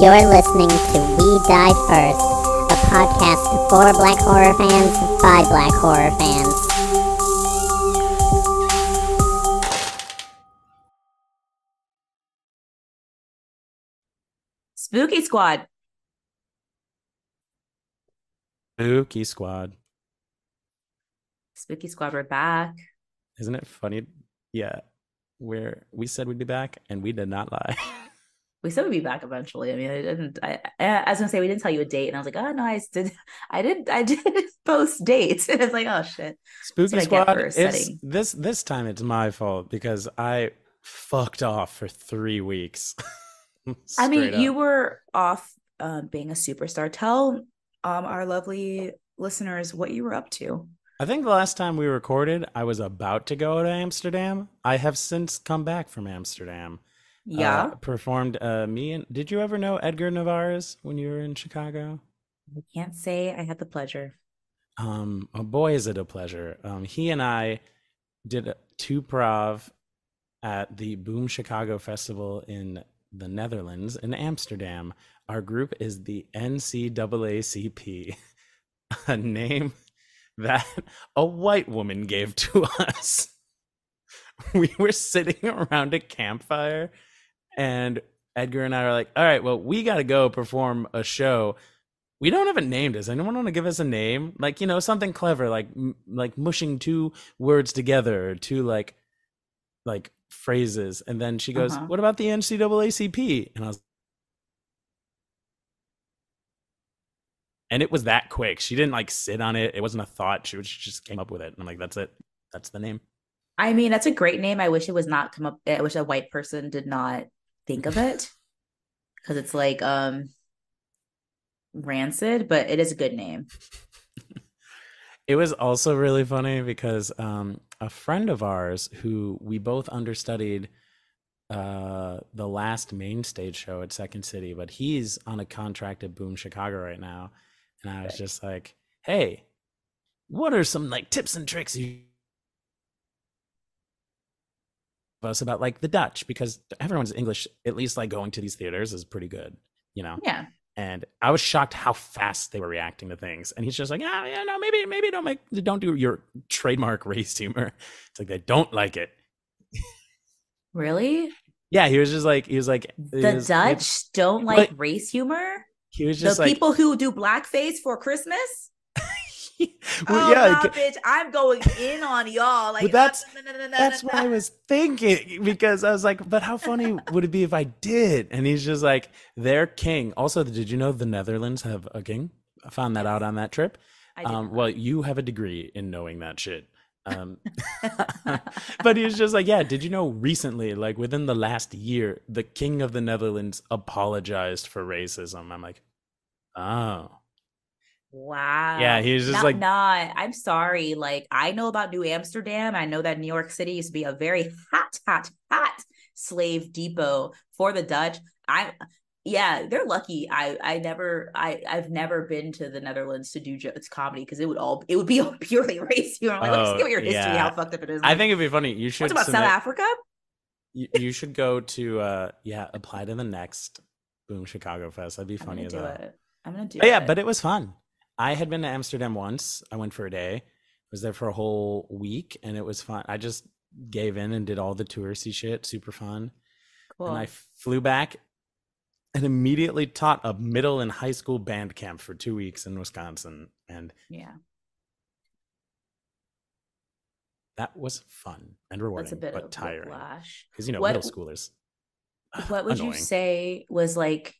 You're listening to We Die First, a podcast for black horror fans by black horror fans. Spooky Squad. Spooky Squad. Spooky Squad, we're back. Isn't it funny? Yeah. Where we said we'd be back and we did not lie. We said we'd be back eventually. I mean, I didn't. I, I was gonna say we didn't tell you a date, and I was like, oh no, I did. I did. I did post dates. And it's like, oh shit. Spooky Squad. It's, this this time it's my fault because I fucked off for three weeks. I mean, up. you were off uh, being a superstar. Tell um, our lovely listeners what you were up to. I think the last time we recorded, I was about to go to Amsterdam. I have since come back from Amsterdam. Yeah. Uh, performed uh, me and did you ever know Edgar Navarez when you were in Chicago? I can't say I had the pleasure. Um, oh boy, is it a pleasure. Um, he and I did two prov at the Boom Chicago Festival in the Netherlands in Amsterdam. Our group is the NCAACP, a name that a white woman gave to us. We were sitting around a campfire and Edgar and I are like, all right, well, we got to go perform a show. We don't have a name. Does anyone want to give us a name? Like, you know, something clever, like m- like mushing two words together, or two like like phrases. And then she goes, uh-huh. "What about the NCAACP?" And I was, and it was that quick. She didn't like sit on it. It wasn't a thought. She, was, she just came up with it. And I'm like, that's it. That's the name. I mean, that's a great name. I wish it was not come up. I wish a white person did not think of it because it's like um rancid, but it is a good name. it was also really funny because um a friend of ours who we both understudied uh the last main stage show at Second City, but he's on a contract at Boom Chicago right now. And I was okay. just like, hey, what are some like tips and tricks you us about like the Dutch because everyone's English, at least like going to these theaters, is pretty good, you know? Yeah. And I was shocked how fast they were reacting to things. And he's just like, yeah, yeah, no, maybe, maybe don't make, don't do your trademark race humor. It's like they don't like it. Really? Yeah, he was just like, he was like, the was, Dutch don't like race humor. He was just the like, people who do blackface for Christmas. well, oh, yeah, nah, bitch, I'm going in on y'all. Like but that's that's what I was thinking because I was like, but how funny would it be if I did? And he's just like, their king. Also, did you know the Netherlands have a king? I found that out on that trip. Um, well, you have a degree in knowing that shit. Um, but he was just like, yeah, did you know recently, like within the last year, the king of the Netherlands apologized for racism? I'm like, oh. Wow. Yeah, he was just like, nah, I'm sorry. Like, I know about New Amsterdam. I know that New York City used to be a very hot, hot, hot slave depot for the Dutch. I, yeah, they're lucky. I, I never, I, I've never been to the Netherlands to do jokes comedy because it would all, it would be all purely race. You know, like, oh, let's get your history, yeah. how fucked up it is. Like, I think it'd be funny. You should. What's about submit, South Africa? You, you should go to, uh yeah, apply to the next Boom Chicago Fest. That'd be funny as well. I'm gonna do but it. Yeah, but it was fun. I had been to Amsterdam once. I went for a day. Was there for a whole week, and it was fun. I just gave in and did all the touristy shit. Super fun. Cool. And I flew back and immediately taught a middle and high school band camp for two weeks in Wisconsin. And yeah, that was fun and rewarding, but tiring. Because you know, what, middle schoolers. What would annoying. you say was like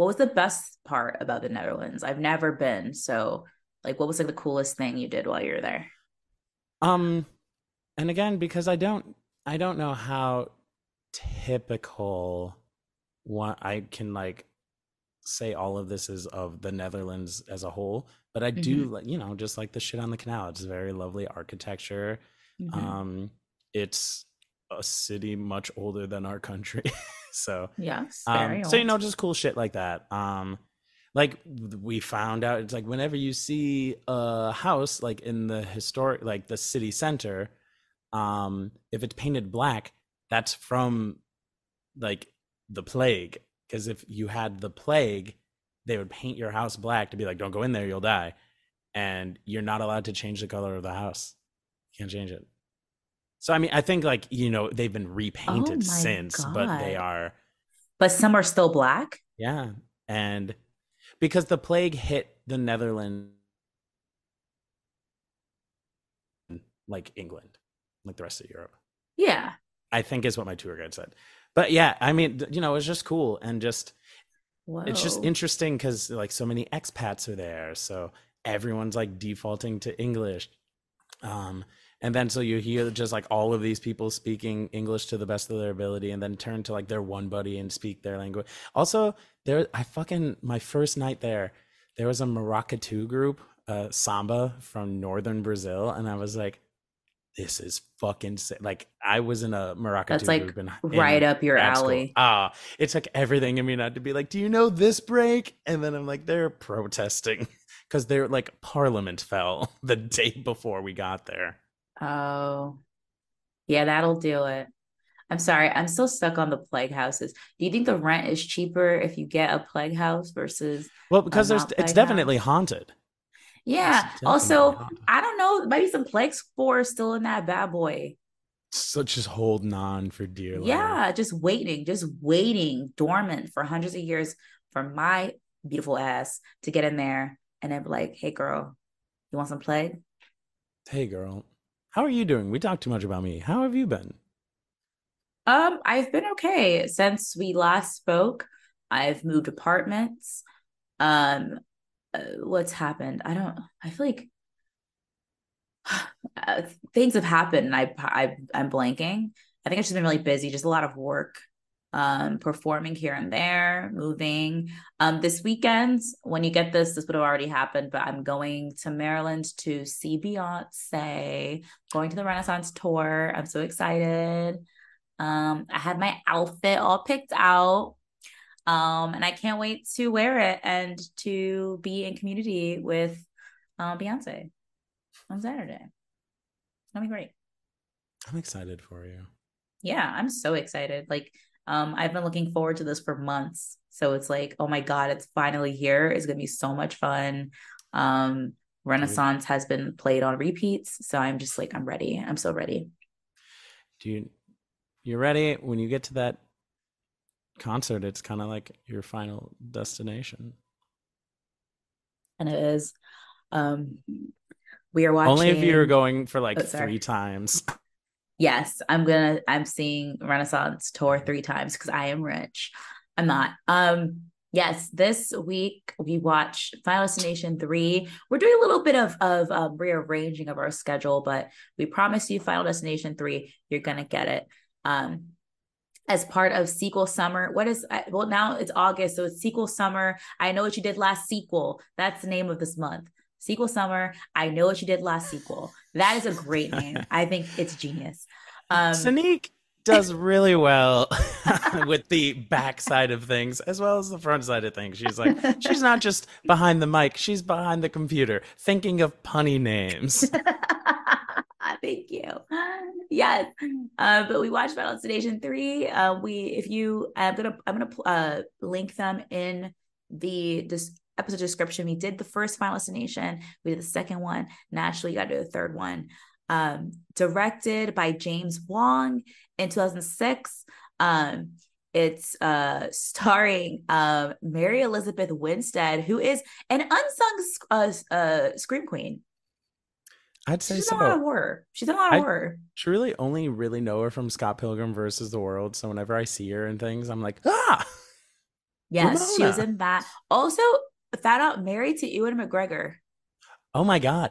what was the best part about the Netherlands? I've never been, so like what was like the coolest thing you did while you were there? Um and again because I don't I don't know how typical what I can like say all of this is of the Netherlands as a whole, but I do mm-hmm. you know just like the shit on the canal. It's very lovely architecture. Mm-hmm. Um it's a city much older than our country. so yes, um, so you know, just cool shit like that. Um, like we found out, it's like whenever you see a house like in the historic, like the city center, um, if it's painted black, that's from like the plague because if you had the plague, they would paint your house black to be like, "Don't go in there, you'll die," and you're not allowed to change the color of the house. You can't change it. So I mean, I think like you know they've been repainted Oh since, but they are But some are still black. yeah, and because the plague hit the Netherlands like England, like the rest of Europe. Yeah. I think is what my tour guide said. But yeah, I mean, you know, it was just cool and just Whoa. it's just interesting because like so many expats are there, so everyone's like defaulting to English. Um, and then so you hear just like all of these people speaking English to the best of their ability, and then turn to like their one buddy and speak their language. Also, there, I fucking my first night there, there was a Maracatu group, uh, samba from northern Brazil, and I was like, this is fucking sick. Like I was in a Maracatu That's, like, group in, right in up your school. alley. Ah, it took everything in me not to be like, do you know this break? And then I'm like, they're protesting because they're like Parliament fell the day before we got there. Oh, yeah, that'll do it. I'm sorry, I'm still stuck on the plague houses. Do you think the rent is cheaper if you get a plague house versus? Well, because there's it's definitely house. haunted. Yeah. It's Also, haunted. I don't know. Maybe some plague spores still in that bad boy. So just holding on for dear life. Yeah, just waiting, just waiting dormant for hundreds of years for my beautiful ass to get in there and then be like, "Hey, girl, you want some plague?" Hey, girl, how are you doing? We talked too much about me. How have you been? Um, I've been okay since we last spoke. I've moved apartments. Um, uh, what's happened? I don't. I feel like uh, things have happened, I, I I'm blanking. I think I've just been really busy, just a lot of work, um, performing here and there, moving. Um, this weekend, when you get this, this would have already happened, but I'm going to Maryland to see Beyonce, going to the Renaissance tour. I'm so excited. Um, I had my outfit all picked out. Um, and I can't wait to wear it and to be in community with um Beyonce on Saturday. It's gonna be great. I'm excited for you. Yeah, I'm so excited. Like, um, I've been looking forward to this for months. So it's like, oh my God, it's finally here. It's gonna be so much fun. Um, Renaissance has been played on repeats. So I'm just like, I'm ready. I'm so ready. Do you you're ready when you get to that concert? It's kind of like your final destination. And it is. Um, we are watching. Only if you're going for like Oh, three times. Yes, I'm gonna I'm seeing Renaissance tour three times because I am rich. I'm not. Um yes, this week we watched Final Destination 3. We're doing a little bit of of um, rearranging of our schedule, but we promise you Final Destination 3, you're gonna get it. Um as part of sequel summer. What is well now it's August, so it's sequel summer. I know what you did last sequel. That's the name of this month. Sequel summer. I know what you did last sequel. That is a great name. I think it's genius. Um Seynique does really well with the backside of things as well as the front side of things. She's like, she's not just behind the mic, she's behind the computer thinking of punny names. Thank you. Yes. Uh, but we watched Final Destination 3. Uh, we if you I'm gonna I'm gonna uh link them in the this episode description. We did the first Final Destination, we did the second one. Naturally, you gotta do the third one. Um, directed by James Wong in 2006. Um, it's uh starring um Mary Elizabeth Winstead, who is an unsung uh, uh scream queen. I'd say She's done a lot of so. horror. She's a lot of I- horror. Truly only really know her from Scott Pilgrim versus the World. So whenever I see her and things, I'm like, ah, Yes, she was in that. Also, found out married to Ewan McGregor. oh my God.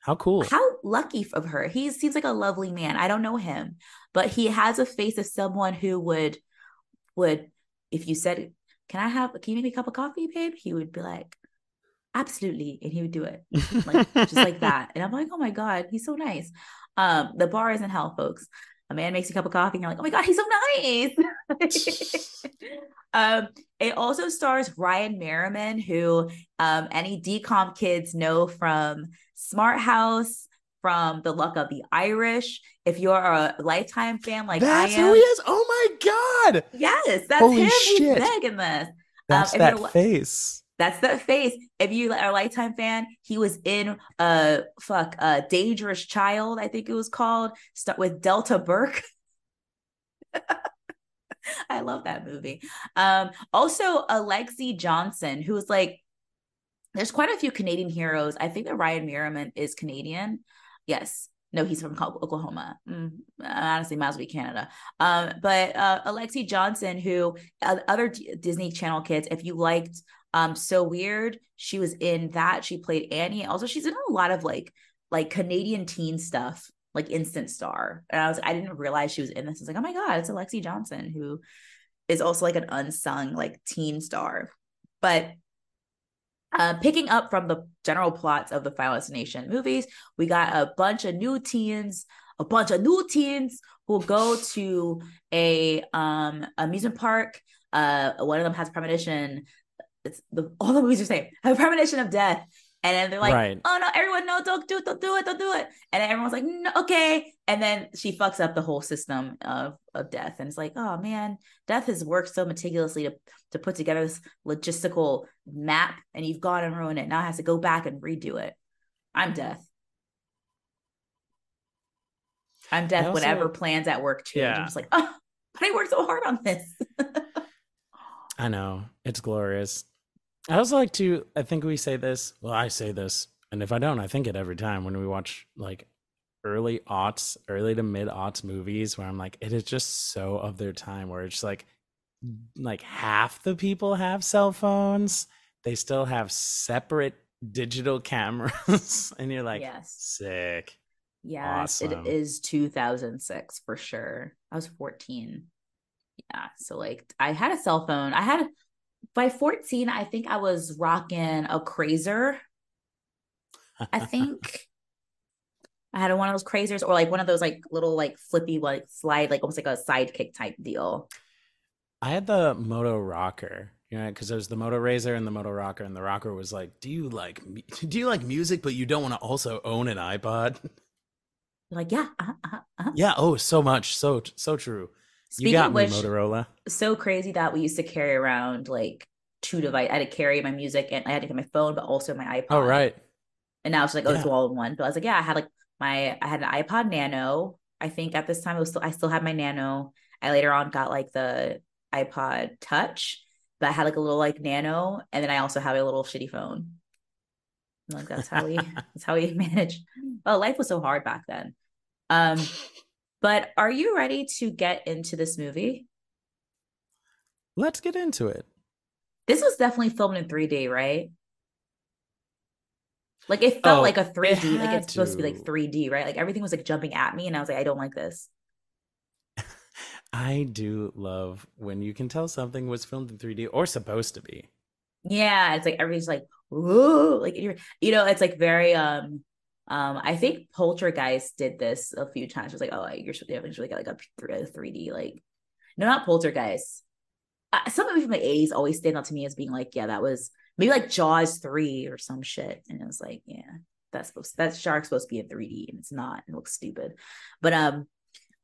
How cool. How lucky of her. He seems like a lovely man. I don't know him, but he has a face of someone who would would if you said, "Can I have? Can you make me a cup of coffee, babe?" He would be like, "Absolutely," and he would do it like just like that. And I'm like, "Oh my god, he's so nice." Um, the bar is in hell, folks. A man makes you a cup of coffee, and you're like, "Oh my god, he's so nice." um, it also stars Ryan Merriman, who um, any DCOM kids know from Smart House, from The Luck of the Irish. If you're a Lifetime fan like That's I am, who he is. Oh my god. yes, that's Holy him. shit. He's big in this. That's if that face. That's the face. If you are a Lifetime fan, he was in uh fuck uh Dangerous Child, I think it was called, start with Delta Burke. I love that movie. Um, also Alexz Johnson, who's like, there's quite a few Canadian heroes. I think that Ryan Merriman is Canadian. Yes. No, he's from Oklahoma. Mm, honestly, might as well be Canada. Um, but uh, Alexz Johnson, who uh, other D- Disney Channel kids, if you liked um So Weird, she was in that. She played Annie. Also, she's in a lot of like like Canadian teen stuff like Instant Star. And I was I didn't realize she was in this. I was like, oh my god, it's Alexz Johnson who is also like an unsung like teen star. But uh, picking up from the general plots of the Final Destination movies, we got a bunch of new teens, a bunch of new teens who go to a um amusement park. Uh, one of them has premonition. It's the all the movies are saying have a premonition of death, and then they're like, Right. "Oh no, everyone, no, don't do it, don't do it, don't do it." And then everyone's like, "No, okay." And then she fucks up the whole system of of death, and it's like, "Oh man, death has worked so meticulously to to put together this logistical map, and you've gone and ruined it. Now it has to go back and redo it." I'm death. I'm death also- whenever plans at work too. Yeah. I'm just like, oh, but I worked so hard on this. I know. It's glorious. I also like to I think we say this. Well, I say this, and if I don't, I think it every time when we watch like early aughts, early to mid aughts movies where I'm like, it is just so of their time where it's like like half the people have cell phones. They still have separate digital cameras. and you're like, yes. sick. Yes, Awesome. it is 2006 for sure. I was 14. Yeah, so like I had a cell phone. I had by 14, I think I was rocking a KRZR. I think I had one of those KRZRs or like one of those like little like flippy like slide like almost like a sidekick type deal. I had the Moto ROKR, you know, because there's the Moto RAZR and the Moto ROKR, and the ROKR was like, "Do you like do you like music, but you don't want to also own an iPod?" Like yeah, uh-huh, uh-huh, uh-huh. yeah. Oh, so much, so so true. Speaking you got of me, which, Motorola. so crazy that we used to carry around like two device. I had to carry my music and I had to get my phone, but also my iPod. Oh, right. And now it's like, oh, it's all in one. But I was like, yeah, I had like my I had an iPod Nano. I think at this time it was still I still had my Nano. I later on got like the iPod Touch, but I had like a little like Nano, and then I also had a little shitty phone. And, Like that's how we that's how we manage. Oh, life was so hard back then. Um, but are you ready to get into this movie? Let's get into it. This was definitely filmed in 3D, right? Like it felt Oh, like a 3D, like had it's supposed to be like 3D, right? Like everything was like jumping at me, and I was like, I don't like this. I do love when you can tell something was filmed in 3D or supposed to be. Yeah, it's like everybody's like, ooh, like you're, you know, it's like very um um I think Poltergeist did this a few times. It was like, oh, you're supposed to eventually get like a three D like no, not Poltergeist. Uh, some movie from the 80s always stand out to me as being like, yeah, that was maybe like Jaws 3 or some shit. And it was like, yeah, that's supposed that shark's supposed to be in 3D and it's not. It looks stupid. But um,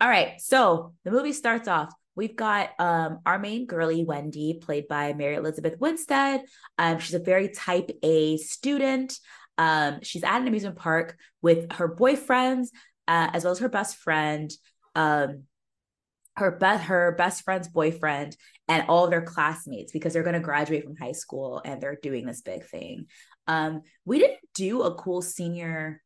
all right. So the movie starts off. We've got um our main girly Wendy, played by Mary Elizabeth Winstead. Um, she's a very type A student. Um, she's at an amusement park with her boyfriends, uh, as well as her best friend. Um, her best her best friend's boyfriend and all their classmates because they're going to graduate from high school and they're doing this big thing. Um, we didn't do a cool senior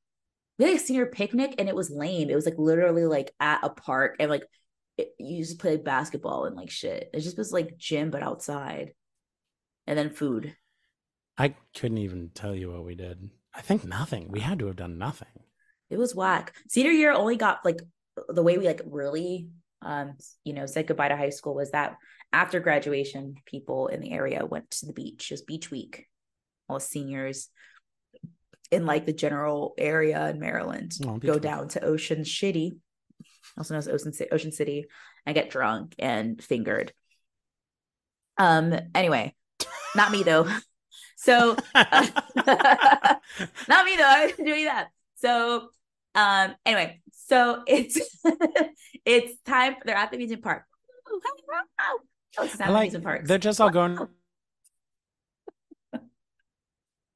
we had a senior picnic and it was lame. It was like literally like at a park and like it, you just play basketball and like shit. It just was like gym but outside, and then food. I couldn't even tell you what we did. I think nothing. We had to have done nothing. It was whack. Senior year only got like the way we like really um you know said goodbye to high school was that after graduation people in the area went to the beach. It was beach week. All seniors in like the general area in Maryland Oh, go week. down to Ocean Shitty, also known as Ocean City, Ocean City, and get drunk and fingered. Um. Anyway, not me though. So, not me though. I didn't do any of that. So, Um, anyway, so it's it's time. for They're at the amusement park. Oh, it's not like amusement parks. they're just all going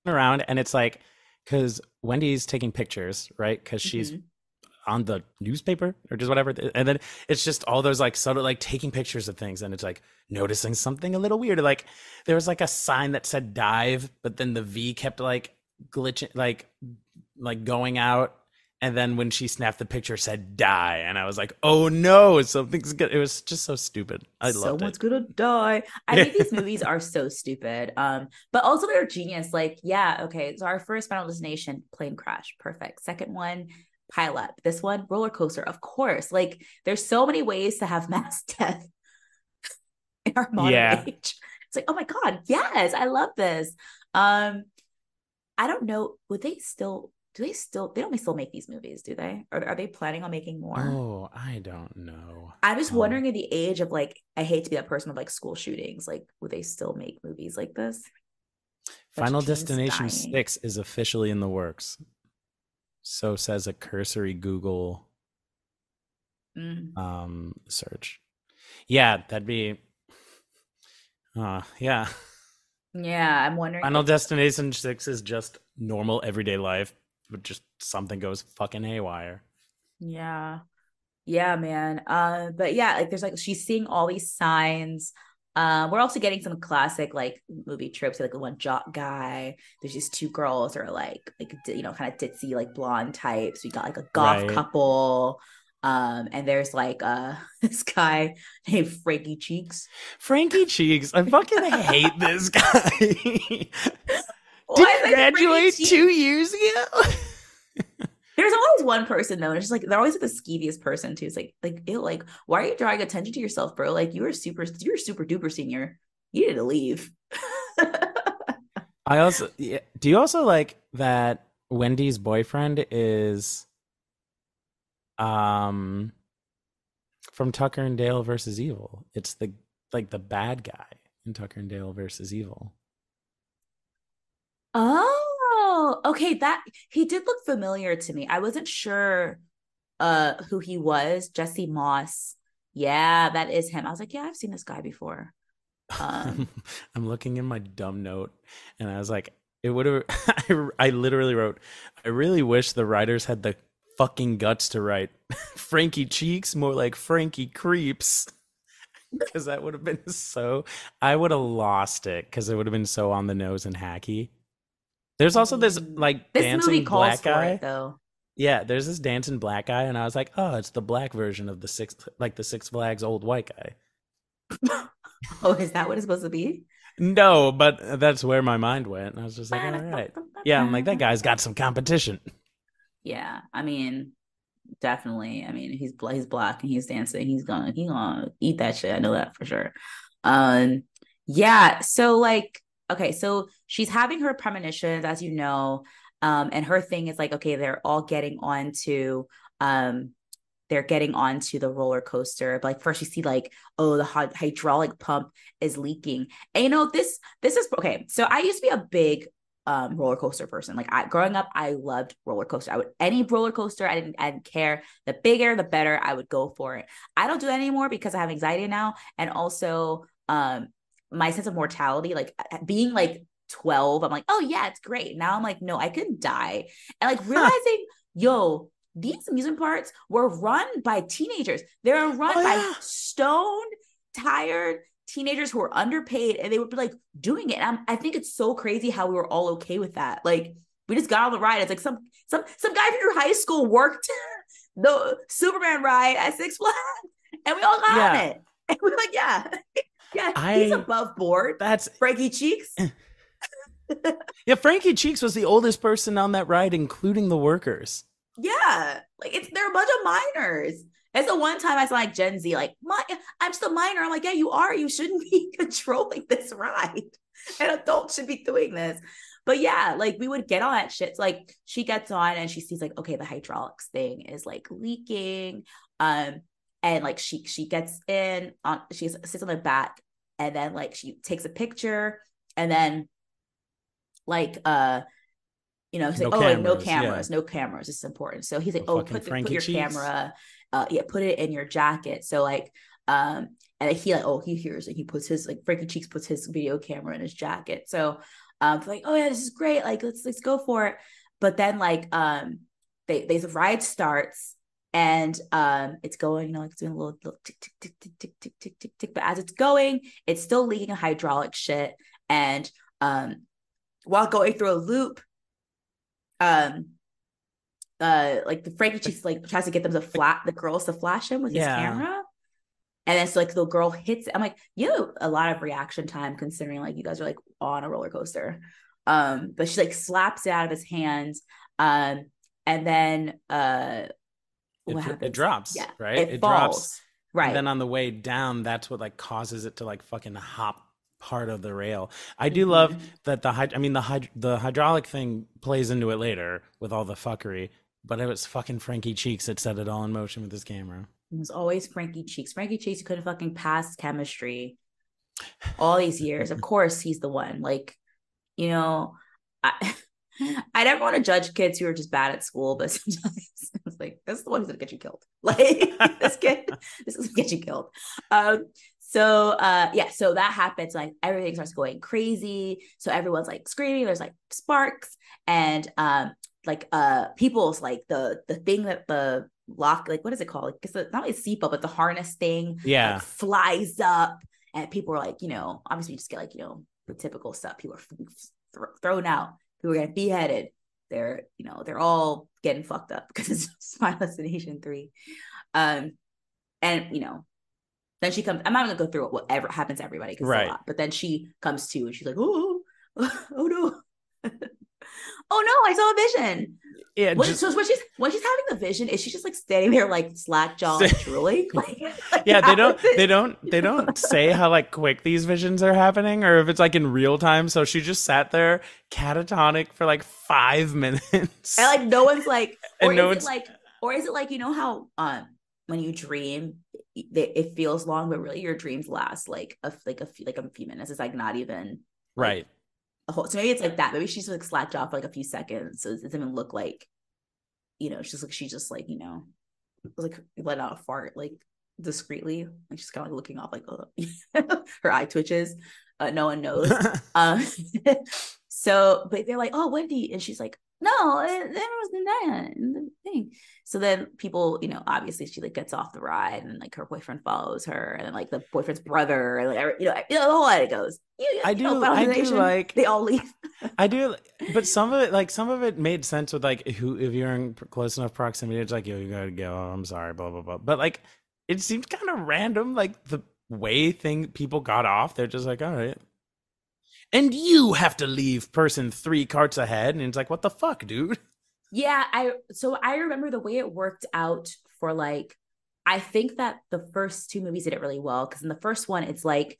around, and it's like because Wendy's taking pictures, right? Because she's Mhm. On the newspaper or just whatever, and then it's just all those like of like taking pictures of things, and it's like noticing something a little weird. Like there was like a sign that said dive, but then the V kept like glitching, like like going out. And then when she snapped the picture, said die, and I was like, "Oh no, something's good." It was just so stupid. I loved Someone's it. gonna die. I think these movies are so stupid. Um, but also they're genius. Like, yeah, okay. So our first final destination, plane crash, perfect. Second one, pile up. This one, roller coaster, of course. Like, there's so many ways to have mass death in our modern Yeah. age. It's like, oh my god, yes, I love this. Um, I don't know. Would they still? Do they still? They don't still make these movies, do they? Or are they planning on making more? Oh, I don't know. I'm just Um, wondering in the age of like, I hate to be that person of like school shootings, like, would they still make movies like this? Final Destination dying. 6 is officially in the works. So says a cursory Google Mm. um search. Yeah, that'd be uh yeah. Yeah, I'm wondering. Final if- Destination 6 is just normal everyday life, but just something goes fucking haywire. yeah, yeah, man. Uh, but yeah, like there's like she's seeing all these signs. Um, we're also getting some classic like movie tropes, like the one jock guy. There's these two girls that are like like you know kind of ditzy like blonde types. We got like a goth Right. couple. Um, and there's like uh this guy named Frankie Cheeks. Frankie Cheeks, I fucking hate this guy. Did you graduate two years ago? There's always one person though, and it's just like they're always the skeeviest person too. It's like, like, ew, like, why are you drawing attention to yourself, bro? Like, you were super, you're super duper senior. You need to leave. I also yeah, do you also like that Wendy's boyfriend is um from Tucker and Dale versus Evil. It's the like the bad guy in Tucker and Dale versus Evil. oh, okay. That he did look familiar to me. I wasn't sure uh who he was. Jesse Moss. Yeah, that is him. I was like, yeah, I've seen this guy before. Um, I'm looking in my dumb note and I was like it would have I, I literally wrote I really wish the writers had the fucking guts to write Frankie Cheeks more like Frankie Creeps. because that would have been so i would have lost it because it would have been so on the nose and hacky there's also this Mm. like This dancing black guy it though. yeah there's this dancing black guy and i was like oh it's the black version of the six like the six flags old white guy Oh, is that what it's supposed to be? no but that's where my mind went i was just like all right yeah i'm like that guy's got some competition Yeah, I mean, definitely. I mean, he's he's black and he's dancing. He's gonna he's gonna eat that shit. I know that for sure. Um, yeah. So like, okay, so she's having her premonitions, as you know. Um, and her thing is like, okay, they're all getting onto um they're getting onto the roller coaster. But like first you see like, oh, the hy- hydraulic pump is leaking. And you know, this this is okay. So I used to be a big um roller coaster person. Like I growing up, I loved roller coaster. I would any roller coaster, I didn't I didn't care. The bigger, the better, I would go for it. I don't do that anymore because I have anxiety now. And also um my sense of mortality, like uh, being like 12, I'm like, oh yeah, it's great. Now I'm like, no, I could die. And like realizing, yo, these amusement parks were run by teenagers. They're run Oh, by yeah. stoned, tired teenagers who were underpaid and they would be like doing it. And I'm, I think it's so crazy how we were all okay with that. Like we just got on the ride. It's like some some some guy from your high school worked the Superman ride at Six Flags, and we all got on it. And we're like, yeah, yeah, he's above board. that's Frankie Cheeks. yeah frankie cheeks was the oldest person on that ride including the workers Yeah, like it's they're a bunch of minors. It's the one time I saw like Gen Z, like my I'm just a minor. I'm like, yeah, you are. You shouldn't be controlling this ride. An adult should be doing this. But yeah, like we would get on that shit. So, like she gets on and she sees like, okay, the hydraulics thing is like leaking. Um, and like she she gets in on she sits on the back and then like she takes a picture and then like uh you know, he's No like, oh, like, no cameras, yeah. no cameras. This is important. So he's like, No oh, put, put your Cheeks. camera, uh, yeah, put it in your jacket. So like, um, and he like, oh, he hears it. He puts his like Frankie Cheeks puts his video camera in his jacket. So, um, like, oh yeah, this is great. Like, let's let's go for it. But then like, um, they they the ride starts and um it's going you know like it's doing a little, little tick tick tick tick tick tick tick tick tick. But as it's going it's still leaking a hydraulic shit. And um while going through a loop um uh like the frankie cheeks like tries to get them to flat the girls to flash him with his camera. And then so like the girl hits it. i'm like you have a lot of reaction time considering like you guys are like on a roller coaster. Um but she like slaps it out of his hands. Um and then uh It, what it drops, Yeah, right? it, falls right And then on the way down, that's what like causes it to like fucking hop part of the rail. I do love Mhm. that the hyd- I mean the hyd- the hydraulic thing plays into it later with all the fuckery, but it was fucking Frankie Cheeks that set it all in motion with his camera. It was always Frankie Cheeks. Frankie Cheeks couldn't fucking pass chemistry all these years. Of course, he's the one. Like, you know, I I never want to judge kids who are just bad at school, but sometimes it's like this is the one who's gonna get you killed. Like this kid, this is gonna get you killed. Um, so uh yeah, so that happens, like everything starts going crazy. So everyone's like screaming, there's like sparks, and um like uh people's like the the thing that the lock like what is it called like it's not like a seatbelt but the harness thing Yeah. like, flies up and people are like you know obviously you just get like you know the typical stuff people are thrown out people are getting beheaded they're you know they're all getting fucked up because it's Final Destination 3 um and you know then she comes i'm not gonna go through whatever happens to everybody because Right. a lot but then she comes to and she's like oh oh no. Oh no i saw a vision Yeah, what, just- so when she's when she's having the vision, is she just like standing there like slack jaw drooling? Like, like, yeah, they don't they don't they don't say how like quick these visions are happening or if it's like in real time. So she just sat there catatonic for like five minutes. and like no one's like, And or no is one's- it like, or is it like you know how um when you dream, it, feels long, but really your dreams last like a like a few like a few minutes. It's like not even right. A whole. So maybe it's like that. Maybe she's like slacked off for like a few seconds, so it doesn't even look like, you know, she's like she's just like you know, like let out a fart like discreetly, like she's kind of like looking off like oh. her eye twitches. Uh, no one knows. um, so but they're like, oh, Wendy, and she's like, no, it, it was that the thing. So then people, you know, obviously she like gets off the ride, and like her boyfriend follows her, and like the boyfriend's brother, and like you know, you know the whole way it goes. You, you I know, do- Final I do like- they all leave. I do, but some of it, like some of it, made sense with like who if you're in close enough proximity, it's like yo, you gotta go. I'm sorry, blah blah blah. But like, it seemed kind of random, like the way thing people got off. They're just like, all right, and you have to leave person three carts ahead, and it's like, what the fuck, dude? Yeah, I so I remember the way it worked out for like I think that the first two movies did it really well. Because in the first one it's like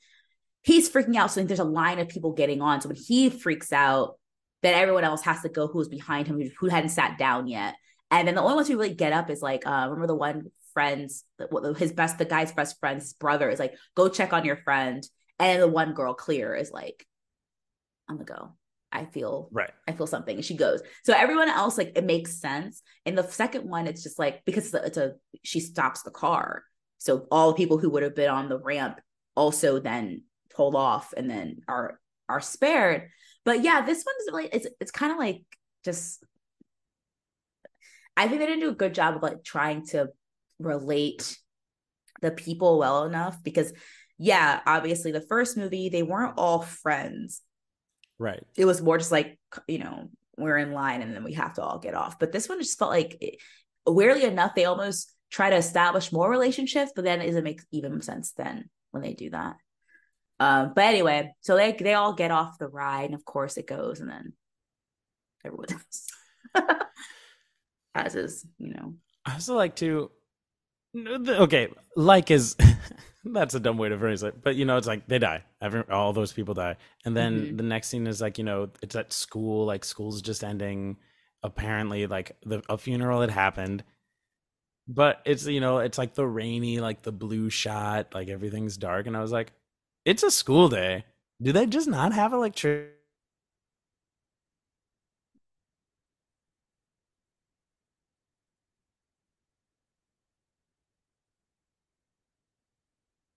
he's freaking out. So there's a line of people getting on. So when he freaks out then everyone else has to go who's behind him who- who hadn't sat down yet. And then the only ones who really get up is like uh remember the one friend's his best the guy's best friend's brother is like go check on your friend. And the one girl clear is like I'm gonna go I feel Right. I feel something. And she goes. So everyone else, like, it makes sense. In the second one, it's just like because it's a, she stops the car. So all the people who would have been on the ramp also then pull off and then are are spared. But yeah, this one's like it's it's kind of like just I think they didn't do a good job of like trying to relate the people well enough because yeah, obviously the first movie they weren't all friends Right. it was more just like you know we're in line and then we have to all get off but this one just felt like it, weirdly enough they almost try to establish more relationships but then it doesn't make even sense then when they do that um but anyway so they they all get off the ride and of course it goes and then everyone does as is you know I also like to. Okay, like is that's a dumb way to phrase it, but you know, it's like they die. Every all those people die, and then Mhm. the next scene is like you know, it's at school. Like school's just ending. Apparently, like the a funeral had happened, but it's you know, it's like the rainy, like the blue shot, like everything's dark, and I was like, it's a school day. Do they just not have electricity?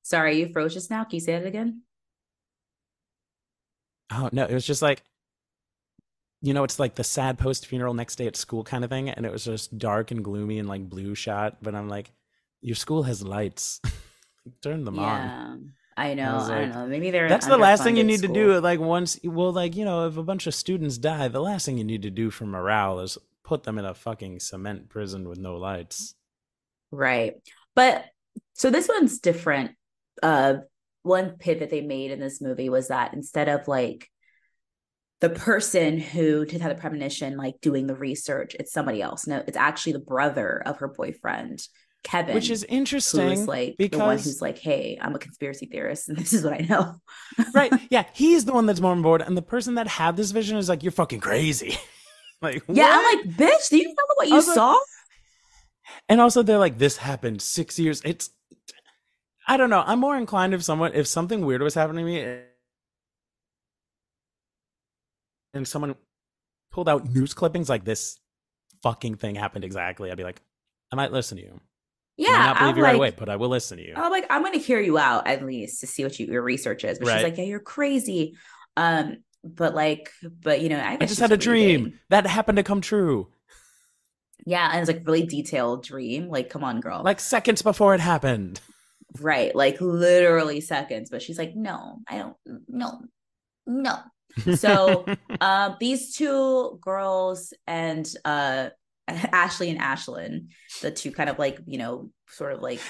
Sorry, you froze just now. Can you say it again? Oh no, it was just like you know, it's like the sad post funeral next day at school kind of thing, and it was just dark and gloomy and like blue shot. But I'm like, your school has lights. Turn them on. Yeah. I know. I, like, don't know. Maybe they're That's the last thing you need to do. Like once, well, like you know, if a bunch of students die, the last thing you need to do for morale is put them in a fucking cement prison with no lights. Right. But so this one's different. Uh one pivot they made in this movie was that instead of like the person who did have the premonition like doing the research, it's somebody else. No, it's actually the brother of her boyfriend, Kevin. Which is interesting is like the one who's like, Hey, I'm a conspiracy theorist and this is what I know. right, yeah, he's the one that's more on board, and the person that had this vision is like, "You're fucking crazy." like, Yeah, what? I'm like, bitch, do you remember what you was like- saw? and also they're like, "This happened six years." It's, I don't know. I'm more inclined if someone, if something weird was happening to me, and someone pulled out news clippings like this fucking thing happened exactly, I'd be like, I might listen to you. yeah. I might not believe I'm you right away, but I will listen to you. I'm like, I'm gonna hear you out at least to see what you, your research is. But Right. she's like, Yeah, you're crazy. Um, but like, but you know, I, I just had a dream that happened to come true, Yeah, and it's like really detailed dream. Like, come on, girl. like seconds before it happened. Right, like literally seconds. But she's like, No, I don't no, no. So, um, these two girls and uh Ashley and Ashlyn, the two kind of like, you know, sort of like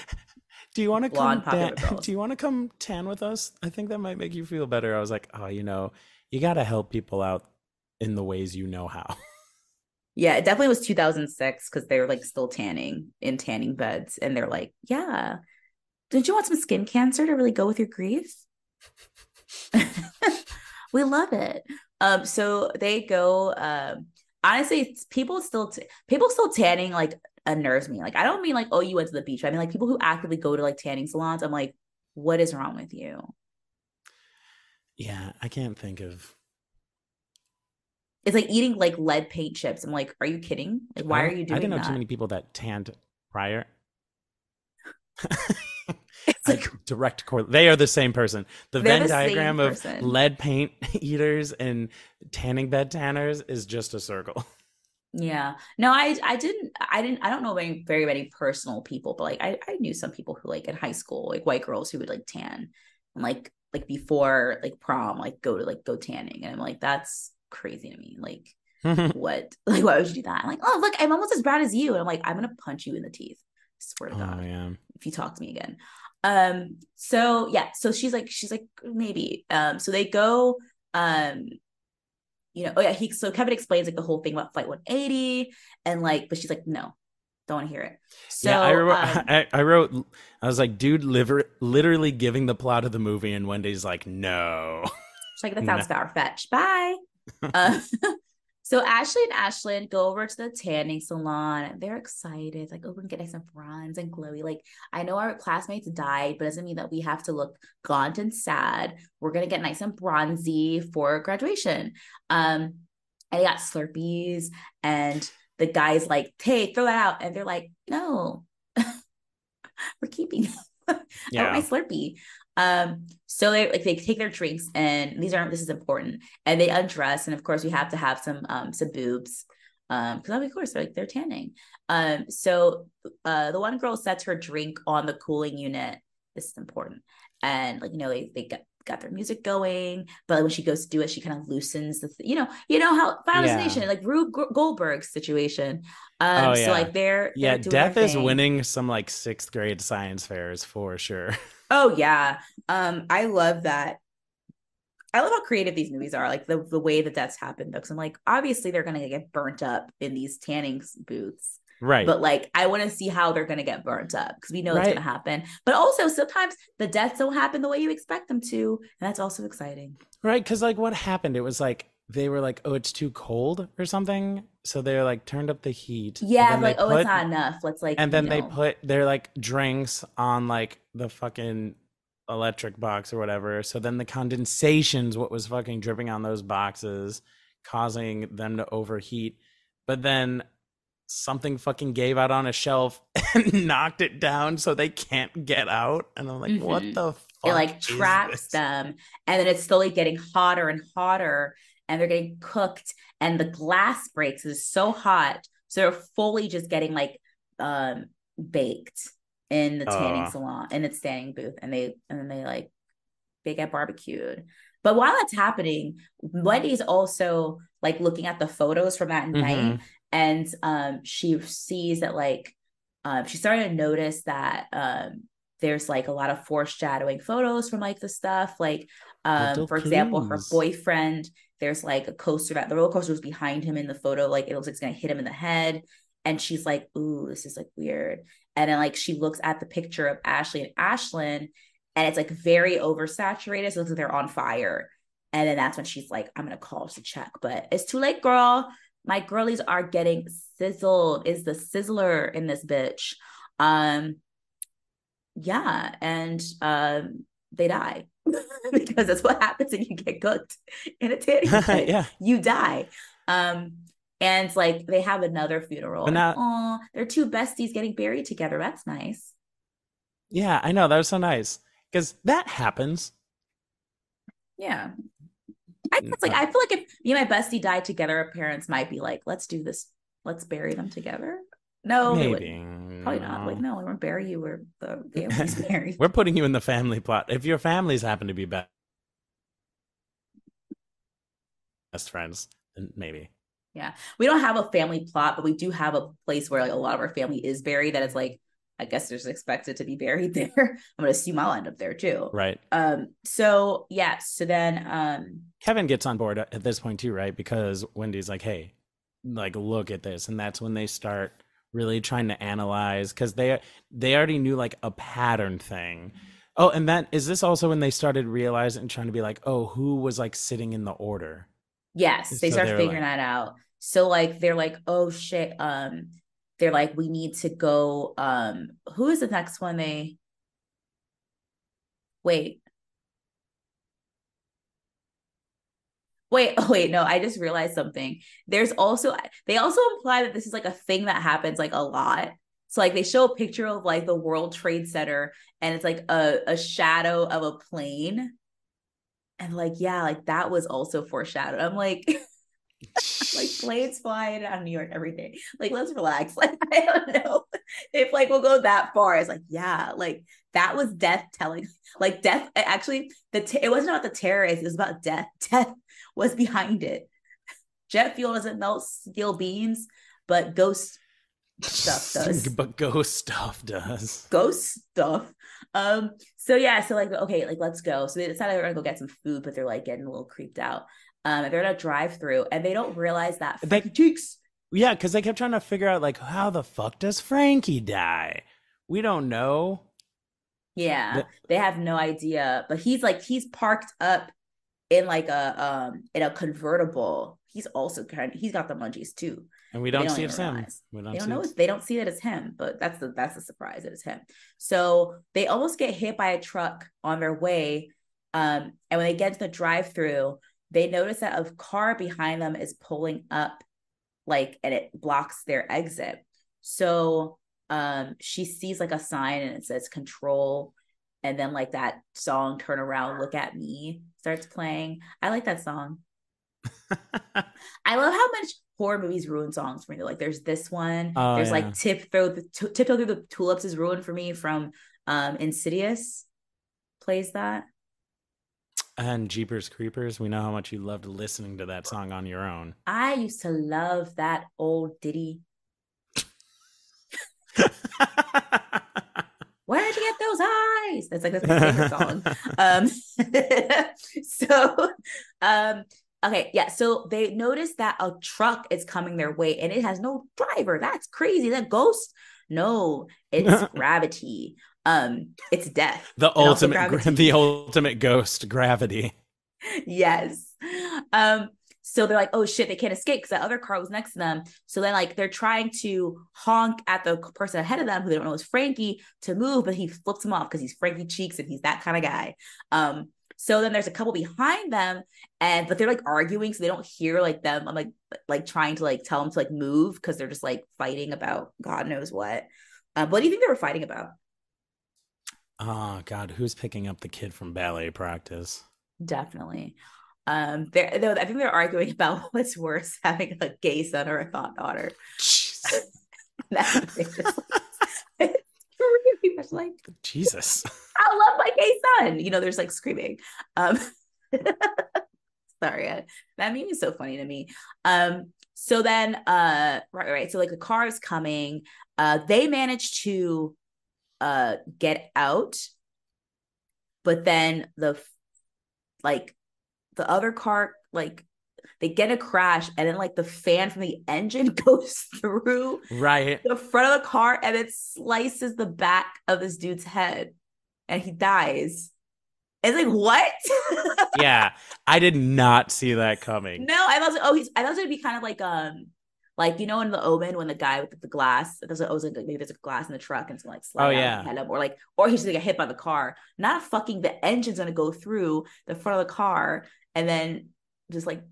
do you want to come? do you want to come tan with us? I think that might make you feel better. I was like, oh, you know, you got to help people out in the ways you know how. Yeah, it definitely was 2006 because they were like still tanning in tanning beds. And they're like, yeah, don't you want some skin cancer to really go with your grief? we love it. Um, so they go, um, honestly, it's people still, t- people still tanning like unnerves me. Like, I don't mean like, oh, you went to the beach. I mean, like people who actively go to like tanning salons. I'm like, what is wrong with you? Yeah, I can't think of. It's like eating like lead paint chips. I'm like, are you kidding? Like, why are you doing? I didn't know that? too many people that tanned prior. It's like, direct correlation. They are the same person. The Venn the diagram of person. lead paint eaters and tanning bed tanners is just a circle. Yeah. No, I I didn't I didn't I don't know very very many personal people, but like I, I knew some people who like in high school, like white girls who would like tan and like like before like prom, like go to like go tanning. And I'm like, that's crazy to me. Like what? Like why would you do that? I'm like, oh look, I'm almost as brown as you. And I'm like, I'm gonna punch you in the teeth. Swear to oh God yeah. if you talk to me again. Um, so yeah, so she's like, she's like, maybe. Um, so they go, um, you know, oh yeah, he so Kevin explains like the whole thing about flight 180 and like, but she's like, no, don't want to hear it. So yeah, I, wrote, um, I, I wrote. I was like, dude, liver, literally giving the plot of the movie, and Wendy's like, no. she's like, that sounds far fetched. Bye. uh, so Ashley and Ashlyn go over to the tanning salon. They're excited, like, oh, we can get nice and bronze and glowy. Like, I know our classmates died, but it doesn't mean that we have to look gaunt and sad. We're gonna get nice and bronzy for graduation. Um, and they got Slurpees, and the guys like, hey, throw that out, and they're like, no, we're keeping. I want my Slurpee. Um, so they like they take their drinks and these aren't this is important. And they undress. And of course we have to have some um some boobs um because of course they're like they're tanning. Um so uh the one girl sets her drink on the cooling unit. This is important. And like you know they they got got their music going but when she goes to do it she kind of loosens the th- you know you know how Final Yeah. Destination like Rube G- Goldberg situation um Oh, so like they're Yeah, they're death is thing. winning some like sixth grade science fairs for sure. Oh yeah. Um, I love that. I love how creative these movies are, like the the way that that's happened. Because I'm like, obviously they're gonna get burnt up in these tanning booths, Right. but like I want to see how they're gonna get burnt up because we know it's gonna happen. But also sometimes the deaths don't happen the way you expect them to, and that's also exciting. Right, because like what happened? It was like they were like, "Oh, it's too cold" or something. So they're like turned up the heat. Yeah, like they oh, it's not enough. Let's like, And then you they put their like drinks on like the fucking electric box or whatever. So then the condensation's what was fucking dripping on those boxes, causing them to overheat. But then something fucking gave out on a shelf and knocked it down so they can't get out. And I'm like, mm-hmm. what the fuck? It like traps them. And then it's slowly getting hotter and hotter. And they're getting cooked. And the glass breaks. It's so hot. So they're fully just getting like um baked in the tanning uh. salon in its tanning booth. And they and then they like they get barbecued. But while that's happening, Wendy's also like looking at the photos from that mm-hmm. night and um, she sees that like um, she started to notice that um, there's like a lot of foreshadowing photos from like the stuff like um, for example her boyfriend there's like a coaster that the roller coaster was behind him in the photo like it looks like it's gonna hit him in the head. And she's like ooh this is like weird. And then like she looks at the picture of ashley and ashlyn and it's like very oversaturated so it looks like they're on fire. And then that's when she's like i'm gonna call to check but it's too late girl my girlies are getting sizzled is the sizzler in this bitch. Um yeah and um they die because that's what happens when you get cooked in a tanning bed. yeah you die. Um and like they have another funeral now, oh they're two besties getting buried together. That's nice. Yeah i know. That was so nice. Because that happens. Yeah I guess like I feel like if me and my bestie died together, our parents might be like, "Let's do this. Let's bury them together." No, maybe probably not. Like, no, we won't bury you where the family's married. We're putting you in the family plot. If your families happen to be best best friends, then maybe. Yeah, we don't have a family plot, but we do have a place where like a lot of our family is buried. That is like I guess there's expected to be buried there. I'm gonna assume I'll end up there too. Right. Um. So yeah. So then, um, Kevin gets on board at this point too, right? Because Wendy's like, "Hey, like, look at this," and that's when they start really trying to analyze because they they already knew like a pattern thing. Oh, and that is this also when they started realizing and trying to be like, oh, who was like sitting in the order? Yes, they so start figuring like, that out. So like they're like, oh shit, um, they're like we need to go um who is the next one they wait. Wait oh wait no i just realized something. There's also they also imply that this is like a thing that happens like a lot. So like they show a picture of like the world trade center and it's like a, a shadow of a plane. And like yeah like that was also foreshadowed. I'm like like planes flying out of New York every day. Like, let's relax. Like, I don't know if like we'll go that far. It's like, yeah, like that was death telling. Like death actually, the t- it wasn't about the terrorists. It was about death. Death was behind it. Jet fuel doesn't melt steel beams, but ghost stuff does. but ghost stuff does. Ghost stuff. Um. So yeah. So like, okay, like let's go. So they decided they were gonna go get some food, but they're like getting a little creeped out. Um, they're in a drive-through and they don't realize that they, cheeks. Yeah, because they kept trying to figure out like how the fuck does Frankie die? We don't know. Yeah, but, they have no idea. But he's like he's parked up in like a um in a convertible. He's also kind of he's got the munchies too. And we don't, don't see it's him. We don't they don't know they don't see that it's him, but that's the that's the surprise that it's him. So they almost get hit by a truck on their way. Um, and when they get to the drive-through, they notice that a car behind them is pulling up like and it blocks their exit. So um she sees like a sign and it says control and then like that song turn around look at me starts playing. I like that song. I love how much horror movies ruin songs for me. Like there's this one oh, there's yeah. like tip through the t- tiptoe through the tulips is ruined for me from um insidious. Plays that and Jeepers Creepers, we know how much you loved listening to that song on your own. I used to love that old ditty. Where'd you get those eyes? That's like that's my favorite song. Um, so, um, okay, yeah. So they notice that a truck is coming their way, and it has no driver. That's crazy. That ghost. No, it's gravity. Um, it's death. The ultimate, the ultimate ghost, gravity. Yes. Um, so they're like, oh shit, they can't escape because that other car was next to them. So then, like, they're trying to honk at the person ahead of them who they don't know is Frankie to move, but he flips him off because he's Frankie Cheeks and he's that kind of guy. Um, So then there's a couple behind them, and but they're like arguing, so they don't hear like them. I'm like like trying to like tell them to like move because they're just like fighting about God knows what. Uh, what do you think they were fighting about? Oh God, who's picking up the kid from ballet practice? Definitely. Um, they're, they're I think they're arguing about what's worse, having a gay son or a thought daughter. Really much like Jesus. I love my gay son. You know, there's like screaming. Um, sorry, that meme is so funny to me. Um, so then, uh, right, right. So like the car is coming. Uh, they manage to uh get out, but then the like the other car like they get a crash and then like the fan from the engine goes through right the front of the car and it slices the back of this dude's head and he dies. It's like what? yeah, I did not see that coming. No, I thought oh he's I thought it'd be kind of like um like you know in the Omen when the guy with the glass there's always like maybe there's a glass in the truck and it's gonna like oh, slide oh, yeah. head up or like or he's gonna get hit by the car. Not fucking the engine's gonna go through the front of the car and then just like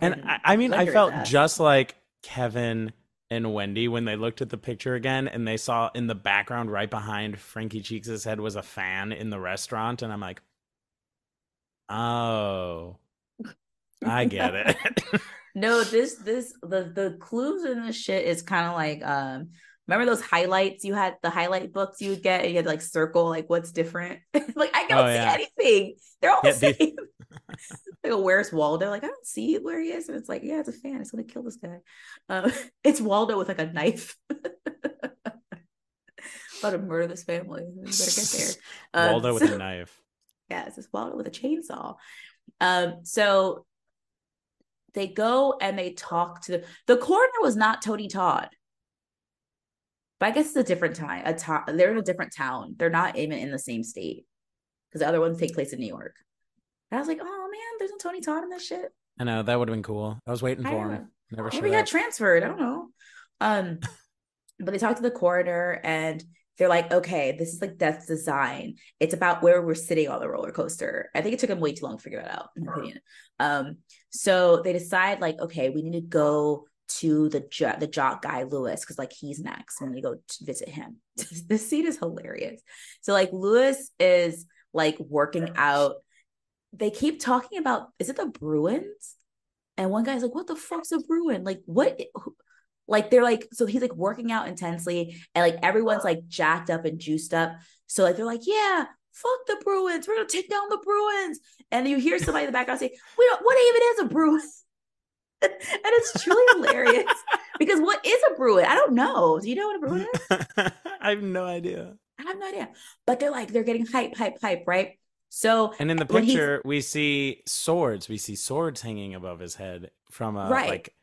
and I, I mean I felt just like Kevin and Wendy when they looked at the picture again and they saw in the background right behind Frankie Cheeks' head was a fan in the restaurant and I'm like, oh, I get it. no, this this the the clues in this shit is kind of like um remember those highlights you had the highlight books you would get and you had to, like circle like what's different? Like i don't oh, see yeah. anything. They're all yeah, the same. Like where's waldo? Like i don't see where he is. And it's like yeah it's a fan. It's gonna kill this guy. Um, it's waldo with like a knife. About to murder this family. You better get there. Um, waldo with a knife. Yeah it's waldo with a chainsaw. Um so they go and they talk to the the coroner was not tony todd but I guess it's a different time. A to- they're in a different town. They're not even in the same state because the other ones take place in New York. And I was like, oh man, there's no Tony Todd in this shit. I know that would have been cool. I was waiting for him. Never Maybe he got transferred. I don't know. Um, but they talk to the coroner and they're like, okay, this is like death's design. It's about where we're sitting on the roller coaster. I think it took them way too long to figure that out, in my opinion. Um, so they decide like, okay, we need to go to the jo- the jock guy Lewis because like he's next when we go to visit him. this scene is hilarious. So like Lewis is like working out. They keep talking about is it the Bruins? And one guy's like, "What the fuck's a Bruin? Like what?" Like they're like, so he's like working out intensely, and like everyone's like jacked up and juiced up. So like they're like, "Yeah, fuck the Bruins. We're gonna take down the Bruins." And you hear somebody in the background say, "We don't. What even is a Bruin?" and it's truly hilarious because what is a Bruin? I don't know. Do you know what a Bruin is? I have no idea. I have no idea. But they're like they're getting hype, hype, hype, right? So and in the picture we see swords. We see swords hanging above his head from a right. like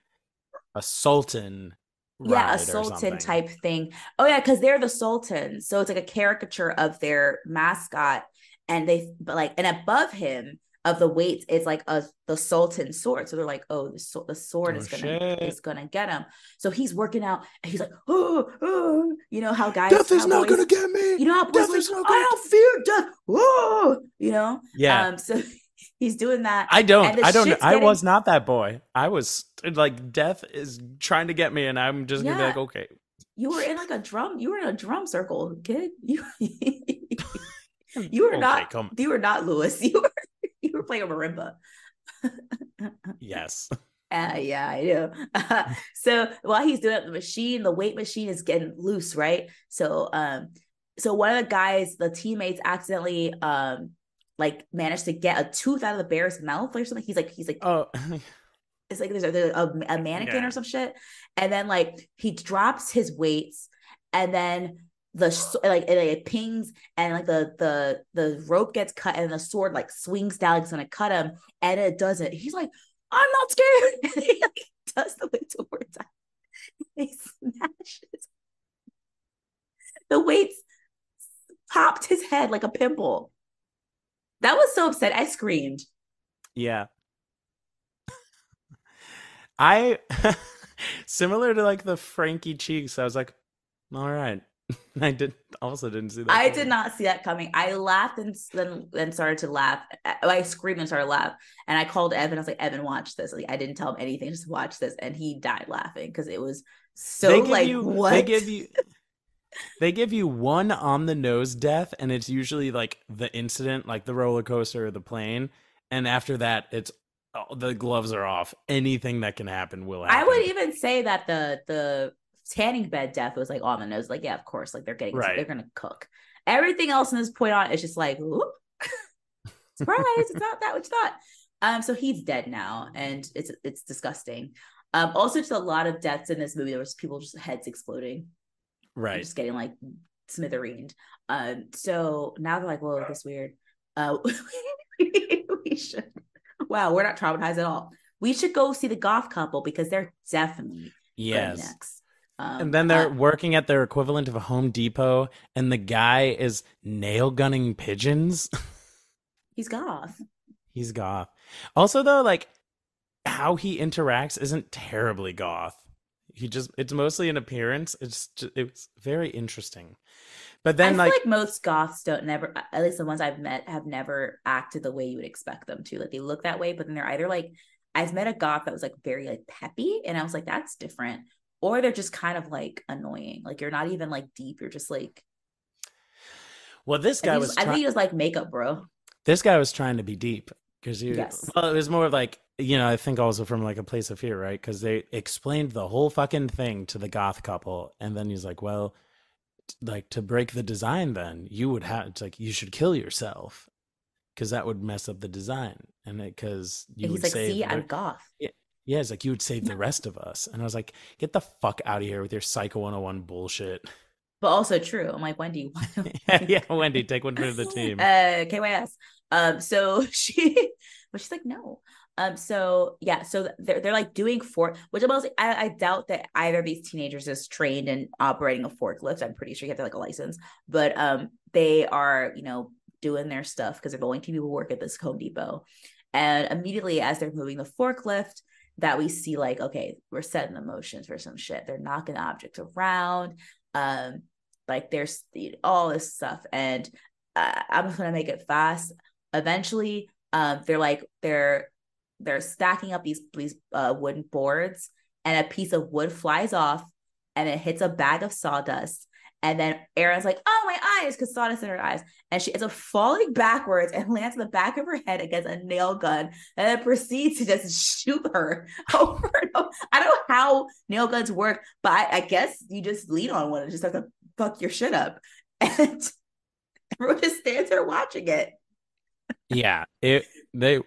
a sultan. Yeah, a sultan type thing. Oh yeah, because they're the sultans. So it's like a caricature of their mascot, and they but like and above him of the weights is like a the sultan sword. So they're like, oh, the, the sword oh, is gonna shit. is gonna get him. So he's working out and he's like, oh, oh. you know how guys death is not boys, gonna get me. You know how boys death like, is not I don't fear death. Whoa, you know, yeah. Um, so he's doing that. I don't. I don't. Getting... I was not that boy. I was like, death is trying to get me, and I'm just yeah. gonna be like, okay. You were in like a drum. You were in a drum circle, kid. You. you were okay, not. Come. You were not Lewis. You were you were playing a marimba. yes. Uh, yeah, I do. Uh, so while he's doing it, the machine, the weight machine is getting loose, right? So, um, so one of the guys, the teammates, accidentally, um, like managed to get a tooth out of the bear's mouth or something. He's like, he's like, oh, it's like there's a, a, a mannequin yeah. or some shit, and then like he drops his weights, and then the like it, it, pings and like the the the rope gets cut and the sword like swings down it's gonna cut him and it doesn't. He's like, I'm not scared. And he like, does the way towards him. He smashes the weights popped his head like a pimple. That was so upset. I screamed. Yeah. I similar to like the Frankie cheeks. I was like, all right, I did also didn't see that. I coming. did not see that coming. I laughed and then then started to laugh. I screamed and started to laugh. And I called Evan. I was like, Evan, watch this. Like I didn't tell him anything. Just watch this. And he died laughing because it was so like you, what? They give you they give you one on the nose death, and it's usually like the incident, like the roller coaster or the plane. And after that, it's oh, the gloves are off. Anything that can happen will happen. I would even say that the the tanning bed death was like on the nose. Like, yeah, of course, like they're getting Right. they're gonna cook. Everything else in this point on is just like, whoop. surprise, it's not that you thought. Um, so he's dead now, and it's it's disgusting. Um, also just a lot of deaths in this movie. There was people just heads exploding, right. just getting like smithereened. Um, so now they're like, whoa, this weird. Uh, we should. Wow, we're not traumatized at all. We should go see the goth couple because they're definitely Yes. next. Um, And then they're uh, working at their equivalent of a Home Depot, and the guy is nail gunning pigeons. he's goth. He's goth. Also, though, like how he interacts isn't terribly goth. He just it's mostly an appearance. It's just, it's very interesting. But I then feel like, like, most goths don't never, at least the ones I've met, have never acted the way you would expect them to. Like they look that way, but then they're either like, I've met a goth that was like very like peppy, and I was like, that's different, or they're just kind of like annoying. Like you're not even like deep. You're just like, well, this I guy think, was just- I think you just like makeup, bro. this guy was trying to be deep because you Yes. well it was more of like you know i think also from like a place of fear right because they explained the whole fucking thing to the goth couple and then he's like well t- like to break the design then you would have it's like you should kill yourself because that would mess up the design and it because you And would he's like, save see, I'm goth. yeah yeah it's like you would save the rest of us and i was like get the fuck out of here with your psycho 101 bullshit But also true. I'm like, Wendy, why don't yeah wendy take one for the team Uh, KYS. Um, so she, but she's like, no. Um, so yeah, so they're they're like doing for which I'm also I, I doubt that either of these teenagers is trained in operating a forklift. I'm pretty sure you have to like a license, but um, they are you know doing their stuff because they're the only two people who work at this Home Depot, and immediately as they're moving the forklift, that we see like okay, we're setting the motions for some shit. They're knocking objects around. Um, like there's all this stuff and uh, i'm just gonna make it fast eventually um they're like they're they're stacking up these these uh, wooden boards and a piece of wood flies off and it hits a bag of sawdust and then Erin's like, "Oh, my eyes!" because sawdust in her eyes, and she ends up falling backwards and lands in the back of her head against a nail gun, and then proceeds to just shoot her over and over. I don't know how nail guns work, but I, I guess you just lean on one and just have to fuck your shit up, and everyone just stands there watching it. Yeah, it they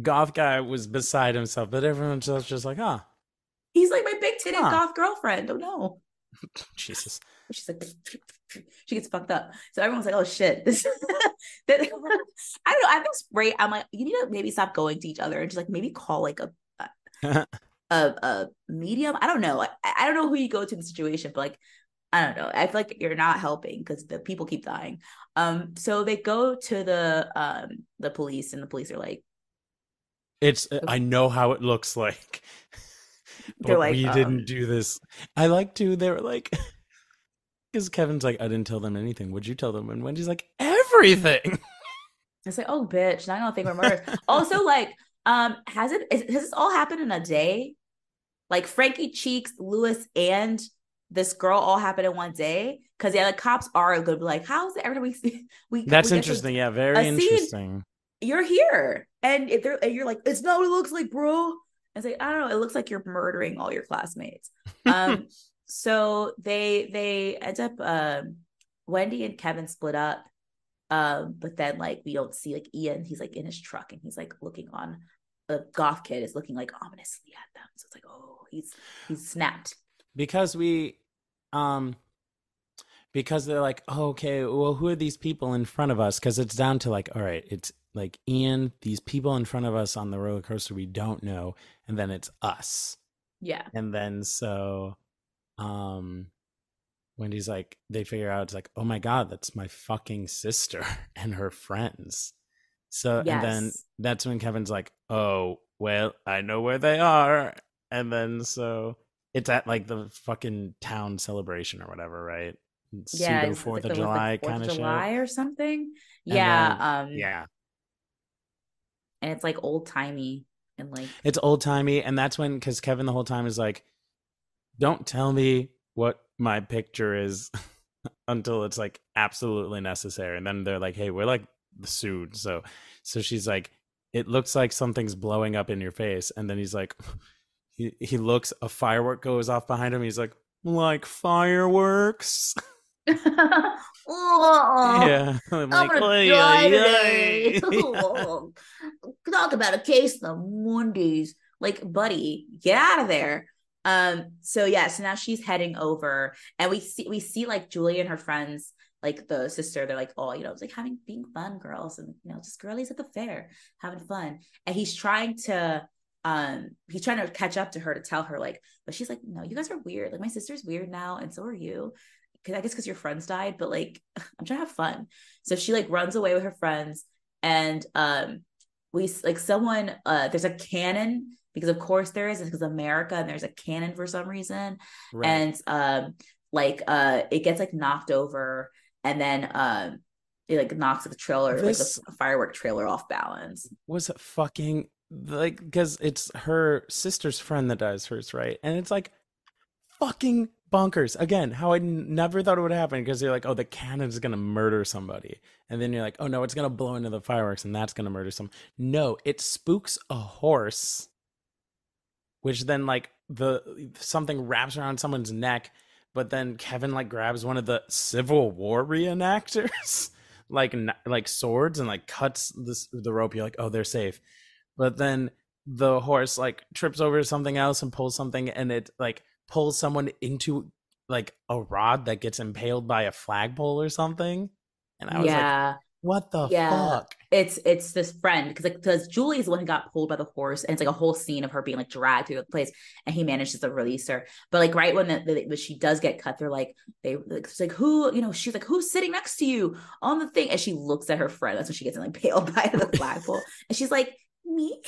goth guy was beside himself, but everyone's just just like, ah, He's like my big titted Huh. goth girlfriend. Oh no. Jesus. She's like, she gets fucked up. So everyone's like, oh shit. This I don't know. I think great. I'm like, you need to maybe stop going to each other and just like maybe call like a a, a medium. I don't know. I, I don't know who you go to in the situation, but like I don't know. I feel like you're not helping because the people keep dying. Um, so they go to the um the police, and the police are like, It's I know how it looks like. They're but like, we um, didn't do this. I like to. They were like, because Kevin's like, I didn't tell them anything. Would you tell them? And Wendy's like, everything. It's like, oh, bitch, now I don't think we're murderers. also, like, um, has it is, has this all happened in a day? Like Frankie Cheeks, Lewis, and this girl all happened in one day? Because yeah, the cops are to be like, how's it every time we see we That's we interesting. Yeah, very a scene- interesting. you're here, and if they're and you're like, it's not what it looks like, bro. It's like I don't know. It looks like you're murdering all your classmates. Um, so they they end up um Wendy and Kevin split up. Um, but then like we don't see like Ian, he's like in his truck and he's like looking on the goth kid is looking like ominously at them. So it's like, oh, he's he's snapped. because we um because they're like oh, okay well who are these people in front of us? Because it's down to like all right it's like ian these people in front of us on the roller coaster we don't know and then it's us. Yeah. and then so um wendy's like they figure out it's like oh my god that's my fucking sister and her friends. So and then that's when kevin's like oh well i know where they are. And then so it's at like the fucking town celebration or whatever, right? yeah, it's Fourth like of the- July Fourth kind of of July shit. or something. And Yeah, then- um, Yeah, and it's like old timey and like it's old timey, and that's when because Kevin the whole time is like, "Don't tell me what my picture is until it's like absolutely necessary," and then they're like, "Hey, we're like sued," so so she's like, "It looks like something's blowing up in your face," and then he's like, he he looks, a firework goes off behind him. He's like, "Like fireworks." oh, yeah, I'm I'm like, gonna "Oy, die oy, today. Talk about a case of Mondays. Like, buddy, get out of there. Um, so yeah, so now she's heading over, and we see we see like Julie and her friends, like the sister, they're like, oh, you know, it's like having being fun, girls, and you know, just girlies at the fair, having fun. And he's trying to um he's trying to catch up to her to tell her like but she's like no you guys are weird. Like my sister's weird now and so are you. Because i guess because your friends died but like i'm trying to have fun. So she like runs away with her friends and um we like someone uh there's a cannon because of course there is because america and there's a cannon for some reason. Right. and um like uh it gets like knocked over and then um it like knocks the trailer This- like the firework trailer off balance. was it fucking like because it's her sister's friend that dies first, right? And it's like fucking bonkers. Again, how I n- never thought it would happen because you're like, oh, the cannon's gonna murder somebody, and then you're like, oh no, it's gonna blow into the fireworks and that's gonna murder some. No, it spooks a horse, which then like the something wraps around someone's neck, but then Kevin like grabs one of the Civil War reenactors. like like swords and like cuts this the rope you're like oh they're safe but then the horse like trips over something else and pulls something and it like pulls someone into like a rod that gets impaled by a flagpole or something and i was like what the Yeah. fuck it's it's this friend because like because Julie's the one who got pulled by the horse, and it's like a whole scene of her being like dragged through the place, and he manages to release her. But like right when the, the when she does get cut, they're like they like, it's like who you know she's like who's sitting next to you on the thing, and she looks at her friend. That's when she gets like paled by the flagpole, and she's like me,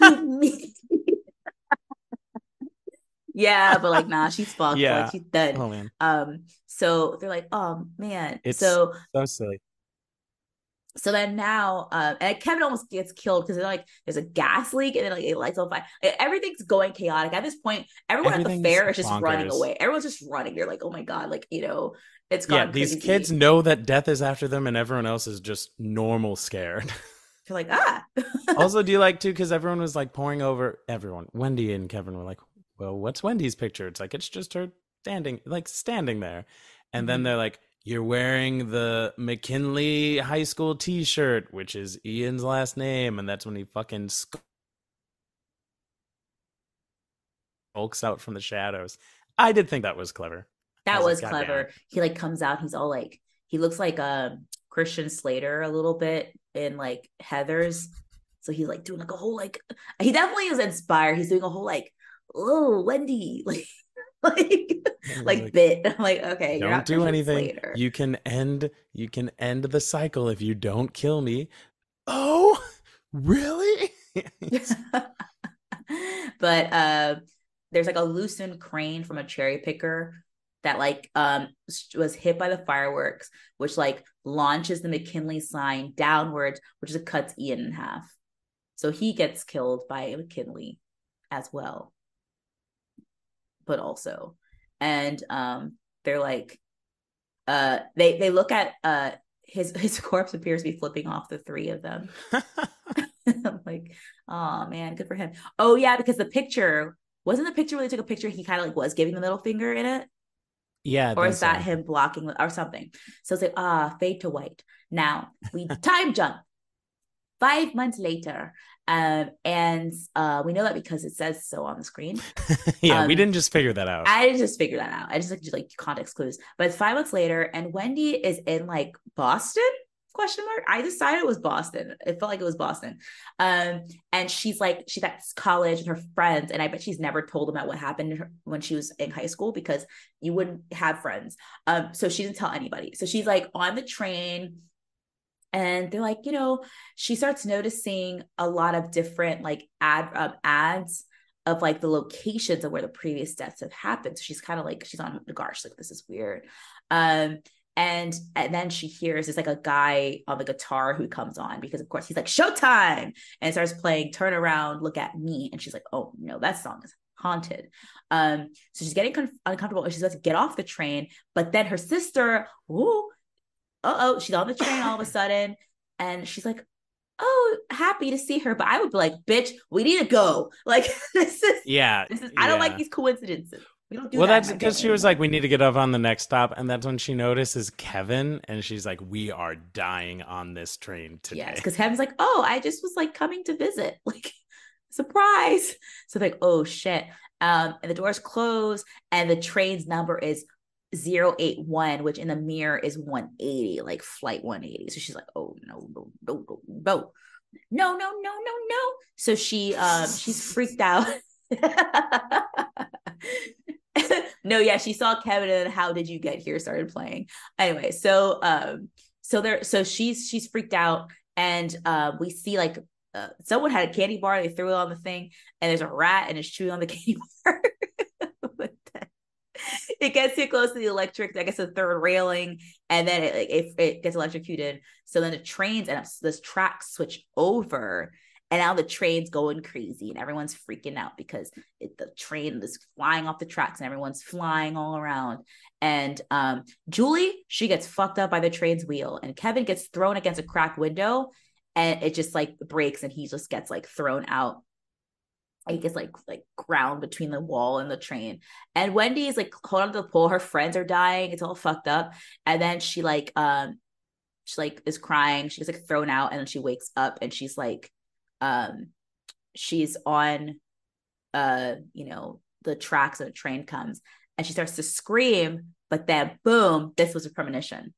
me. yeah, but like nah, she's fucked. Yeah. Like she's dead. oh man Um, so they're like, oh man. It's- so so silly so then now, um, and Kevin almost gets killed because they're like there's a gas leak and then like it lights on fire. Like, everything's going chaotic at this point. Everyone at the fair is just running away. Everyone's just running. You're like, oh my god, like you know, it's gone these crazy. kids know that death is after them and everyone else is just normal scared You're like ah, also do you like too because everyone was like pouring over everyone wendy and kevin were like well what's wendy's picture it's like it's just her standing like standing there and then Mhm. they're like you're wearing the mckinley high school t-shirt which is ian's last name and that's when he fucking skulks out from the shadows i did think that was clever that was was like, clever. He like comes out. He's all like, he looks like um Christian Slater a little bit in like Heather's. So he's like doing like a whole like he definitely is inspired. He's doing a whole like oh Wendy like like was like, bit. I'm like, okay, you're don't not do anything Slater. you can end you can end the cycle if you don't kill me oh really but uh there's like a loosened crane from a cherry picker that like um was hit by the fireworks which like launches the mckinley sign downwards which is cuts ian in half so he gets killed by mckinley as well but also and um they're like uh they they look at uh his his corpse appears to be flipping off the three of them I'm like, oh man, good for him. Oh yeah, because the picture wasn't the picture where they took a picture. He kind of like was giving the middle finger in it, yeah or is that him blocking or something? So it's like ah, fade to white. Now we time jump five months later, um, and uh, we know that because it says so on the screen. yeah we um, didn't just figure that out I didn't just figure that out. I just like just like context clues. But it's five months later, and Wendy is in like Boston? Question mark. I decided it was Boston. It felt like it was Boston. Um, and she's like she's at college and her friends, and I bet she's never told them about what happened when she was in high school because you wouldn't have friends. Um, so she didn't tell anybody. So she's like on the train. And they're like, you know, she starts noticing a lot of different like ad um, ads of like the locations of where the previous deaths have happened. So she's kind of like she's on the. She's like, this is weird. Um, and and then she hears it's like a guy on the guitar who comes on because of course he's like showtime! and starts playing turn around look at me. And she's like oh no that song is haunted. Um so she's getting con- uncomfortable and she's about to get off the train but then her sister oh oh she's on the train all of a sudden and she's like oh happy to see her but i would be like bitch we need to go. Like this is yeah this is i don't yeah. like these coincidences we don't do well, that that's because she was like, "We need to get off on the next stop," and that's when she notices Kevin, and she's like, "We are dying on this train today." Yes, because Kevin's like, oh, I just was like coming to visit, like surprise. So like, oh shit. Um, and the doors close, and the train's number is 081, which in the mirror is 180, like flight 180. So she's like, oh no, no, no, no, no. No, no, no, no, no. So she um she's freaked out. no, yeah, she saw Kevin and how did you get here started playing. Anyway, so um so there so she's she's freaked out and uh we see like uh, someone had a candy bar they threw it on the thing and there's a rat and it's chewing on the candy bar it gets too close to the electric i guess the third railing and then it, it, it gets electrocuted so then the trains and this tracks switch over and now the train's going crazy and everyone's freaking out because it, the train is flying off the tracks and everyone's flying all around and um, Julie, she gets fucked up by the train's wheel, and Kevin gets thrown against a crack window, and it just like breaks, and he just gets like thrown out. He gets like like ground between the wall and the train. And Wendy is like holding on to the pole. Her friends are dying. It's all fucked up. And then she like um she like is crying. She's like thrown out, and then she wakes up and she's like um she's on uh you know the tracks and the train comes and she starts to scream but then boom this was a premonition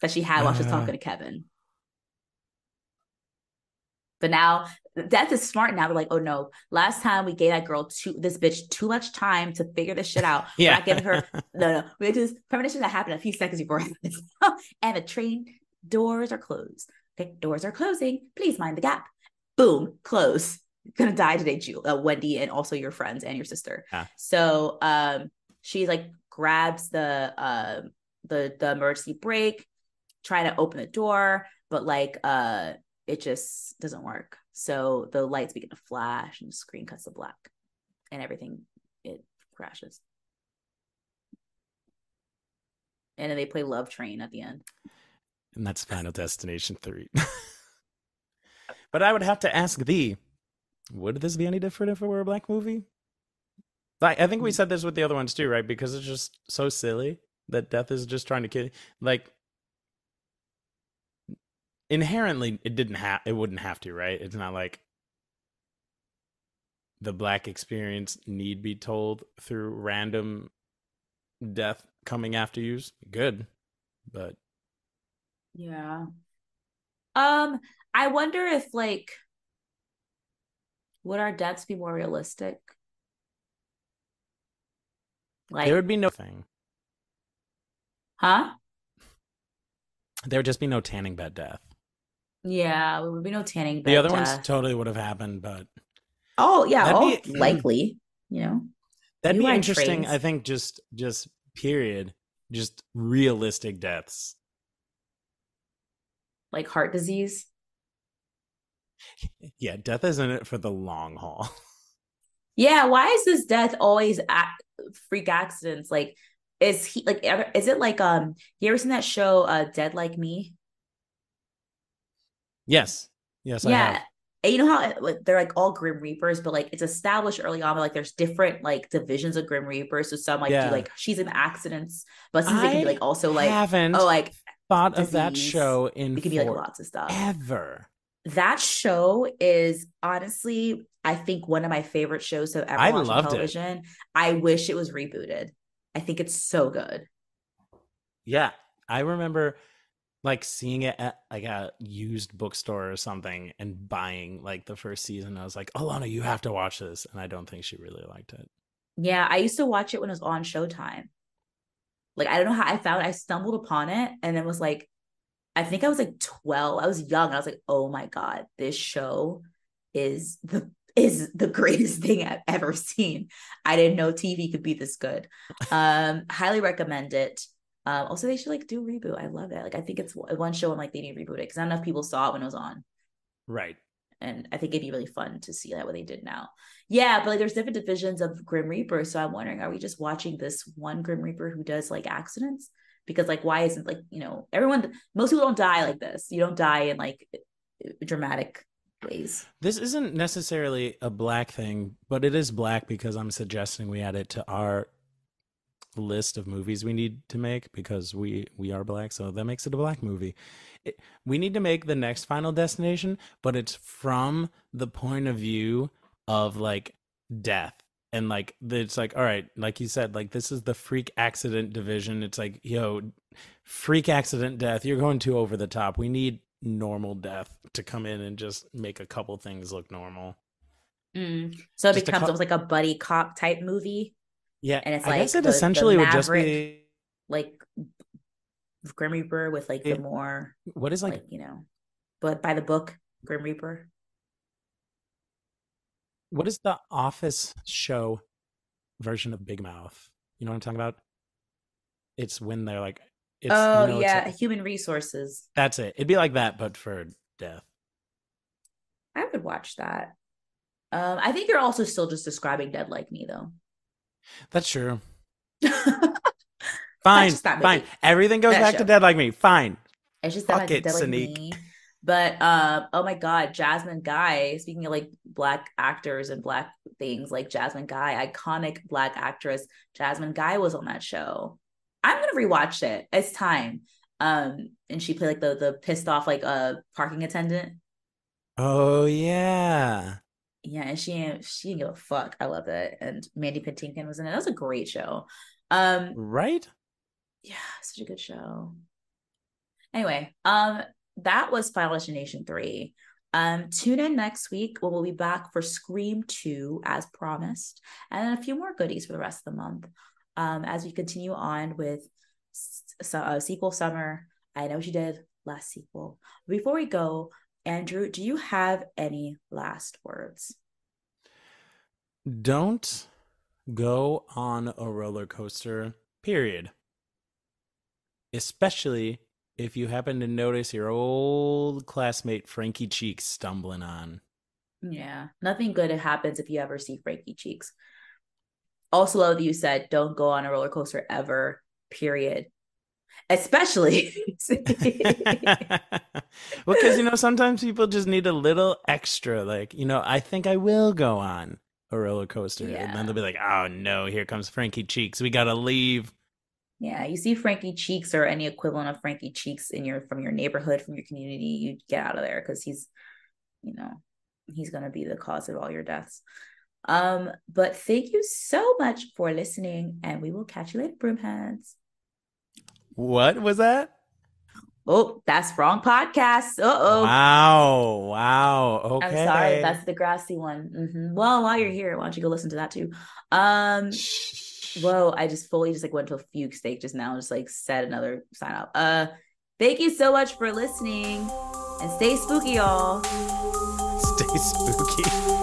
that she had while she was Uh. talking to kevin. But now death is smart now they're like oh no last time we gave that girl too this bitch too much time to figure this shit out we're yeah, not giving her no no this premonition that happened a few seconds before and the train doors are closed okay doors are closing. Please mind the gap. Boom close. Gonna die today Ju- uh, wendy and also your friends and your sister. Yeah. so um she like grabs the uh the the emergency brake trying to open the door but like uh it just doesn't work. So the lights begin to flash and the screen cuts to black and everything it crashes. And then they play love train at the end and that's Final Destination three. but I would have to ask thee, would this be any different if it were a black movie? Like I think we mm. said this with the other ones too, right? Because it's just so silly that death is just trying to kill. Like inherently, it didn't have. It wouldn't have to, right? It's not like the black experience need be told through random death coming after you. Good, but Yeah. Um, I wonder if like would our deaths be more realistic? Like, there would be no thing. huh? There would just be no tanning bed death. Yeah, there would be no tanning bed. The other ones totally would have happened, but Oh, yeah, That'd oh, be- likely, you know. that'd You be interesting. trains. I think just just period, just realistic deaths. Like heart disease. Yeah, death isn't it for the long haul. Yeah, why is this death always at freak accidents? Like, is he like? Is it like um? You ever seen that show, uh, Dead Like Me? yes, yes, I yeah, and you know how it- they're like all Grim Reapers, but like it's established early on. Like, there's different like divisions of Grim Reapers. So some like Yeah. do like she's in accidents, but some they can be like also like haven't oh like thought of that show in it could be like forever. lots of stuff. ever. that show is honestly, I think one of my favorite shows to ever I watch on loved it. television. I wish it was rebooted. I think it's so good. Yeah, I remember like seeing it at like a used bookstore or something and buying like the first season. I was like, Alana, you have to watch this, and I don't think she really liked it. Yeah, I used to watch it when it was on Showtime. Like I don't know how I found. I stumbled upon it and then was like, I think I was like 12. I was young. I was like, oh my God, this show is the is the greatest thing I've ever seen. I didn't know TV could be this good. Um, highly recommend it. Um, also they should like do reboot. I love it. Like I think it's one show I'm like they need to reboot it because not enough people saw it when it was on. Right. And I think it'd be really fun to see that what they did now. Yeah, but like there's different divisions of Grim Reaper. So I'm wondering, are we just watching this one Grim Reaper who does like accidents? Because like why isn't like, you know, everyone most people don't die like this. You don't die in like dramatic ways. This isn't necessarily a black thing, but it is black because I'm suggesting we add it to our list of movies we need to make because we we are black so that makes it a black movie. It, we need to make the next final destination but it's from the point of view of like death. And like it's like all right like you said like this is the freak accident division. It's like yo freak accident death you're going too over the top. We need normal death to come in and just make a couple things look normal. Mm. so it just becomes almost like a buddy cop type movie yeah, and it's I like guess it the, essentially the would just be like Grim Reaper with like it, the more what is like, like you know, but by the book Grim Reaper. What is the Office show version of Big Mouth? You know what I'm talking about? It's when they're like, it's, oh you know, yeah, like, human resources. That's it. It'd be like that, but for death. I would watch that. Um, I think you're also still just describing Dead Like Me though. That's true. fine, fine. Everything goes that back show. to Dead Like Me. Fine. It's just Fuck that it, Dead Like Me. But uh, oh my god, Jasmine Guy. Speaking of like black actors and black things, like Jasmine Guy, iconic black actress Jasmine Guy was on that show. I'm gonna rewatch it. It's time. Um, and she played like the the pissed off like a uh, parking attendant. Oh yeah. Yeah, and she she didn't give a fuck. I love it. And Mandy Patinkin was in it. That was a great show. Um Right? Yeah, such a good show. Anyway, um, that was Final Destination 3. Um, tune in next week when we'll be back for Scream 2 as promised, and a few more goodies for the rest of the month. Um, as we continue on with so, uh, sequel summer. I know she did last sequel. Before we go, Andrew, do you have any last words? Don't go on a roller coaster, period. Especially if you happen to notice your old classmate Frankie Cheeks stumbling on. Yeah, nothing good happens if you ever see Frankie Cheeks. Also, love that you said don't go on a roller coaster ever, period especially. Well because you know sometimes people just need a little extra like you know i think i will go on a roller coaster yeah. and then they'll be like oh no here comes frankie cheeks. We gotta leave. Yeah you see frankie cheeks or any equivalent of frankie cheeks in your from your neighborhood from your community you get out of there because he's you know he's gonna be the cause of all your deaths. Um but thank you so much for listening and we will catch you later broomheads what was that? Oh, that's wrong podcast. Uh oh. Wow. Wow. Okay. I'm sorry. That's the grassy one. Mm-hmm. Well, while you're here, why don't you go listen to that too? Um. Whoa! I just fully just like went to a fugue state just now. And just like said another sign up. Uh, thank you so much for listening, and stay spooky, y'all. Stay spooky.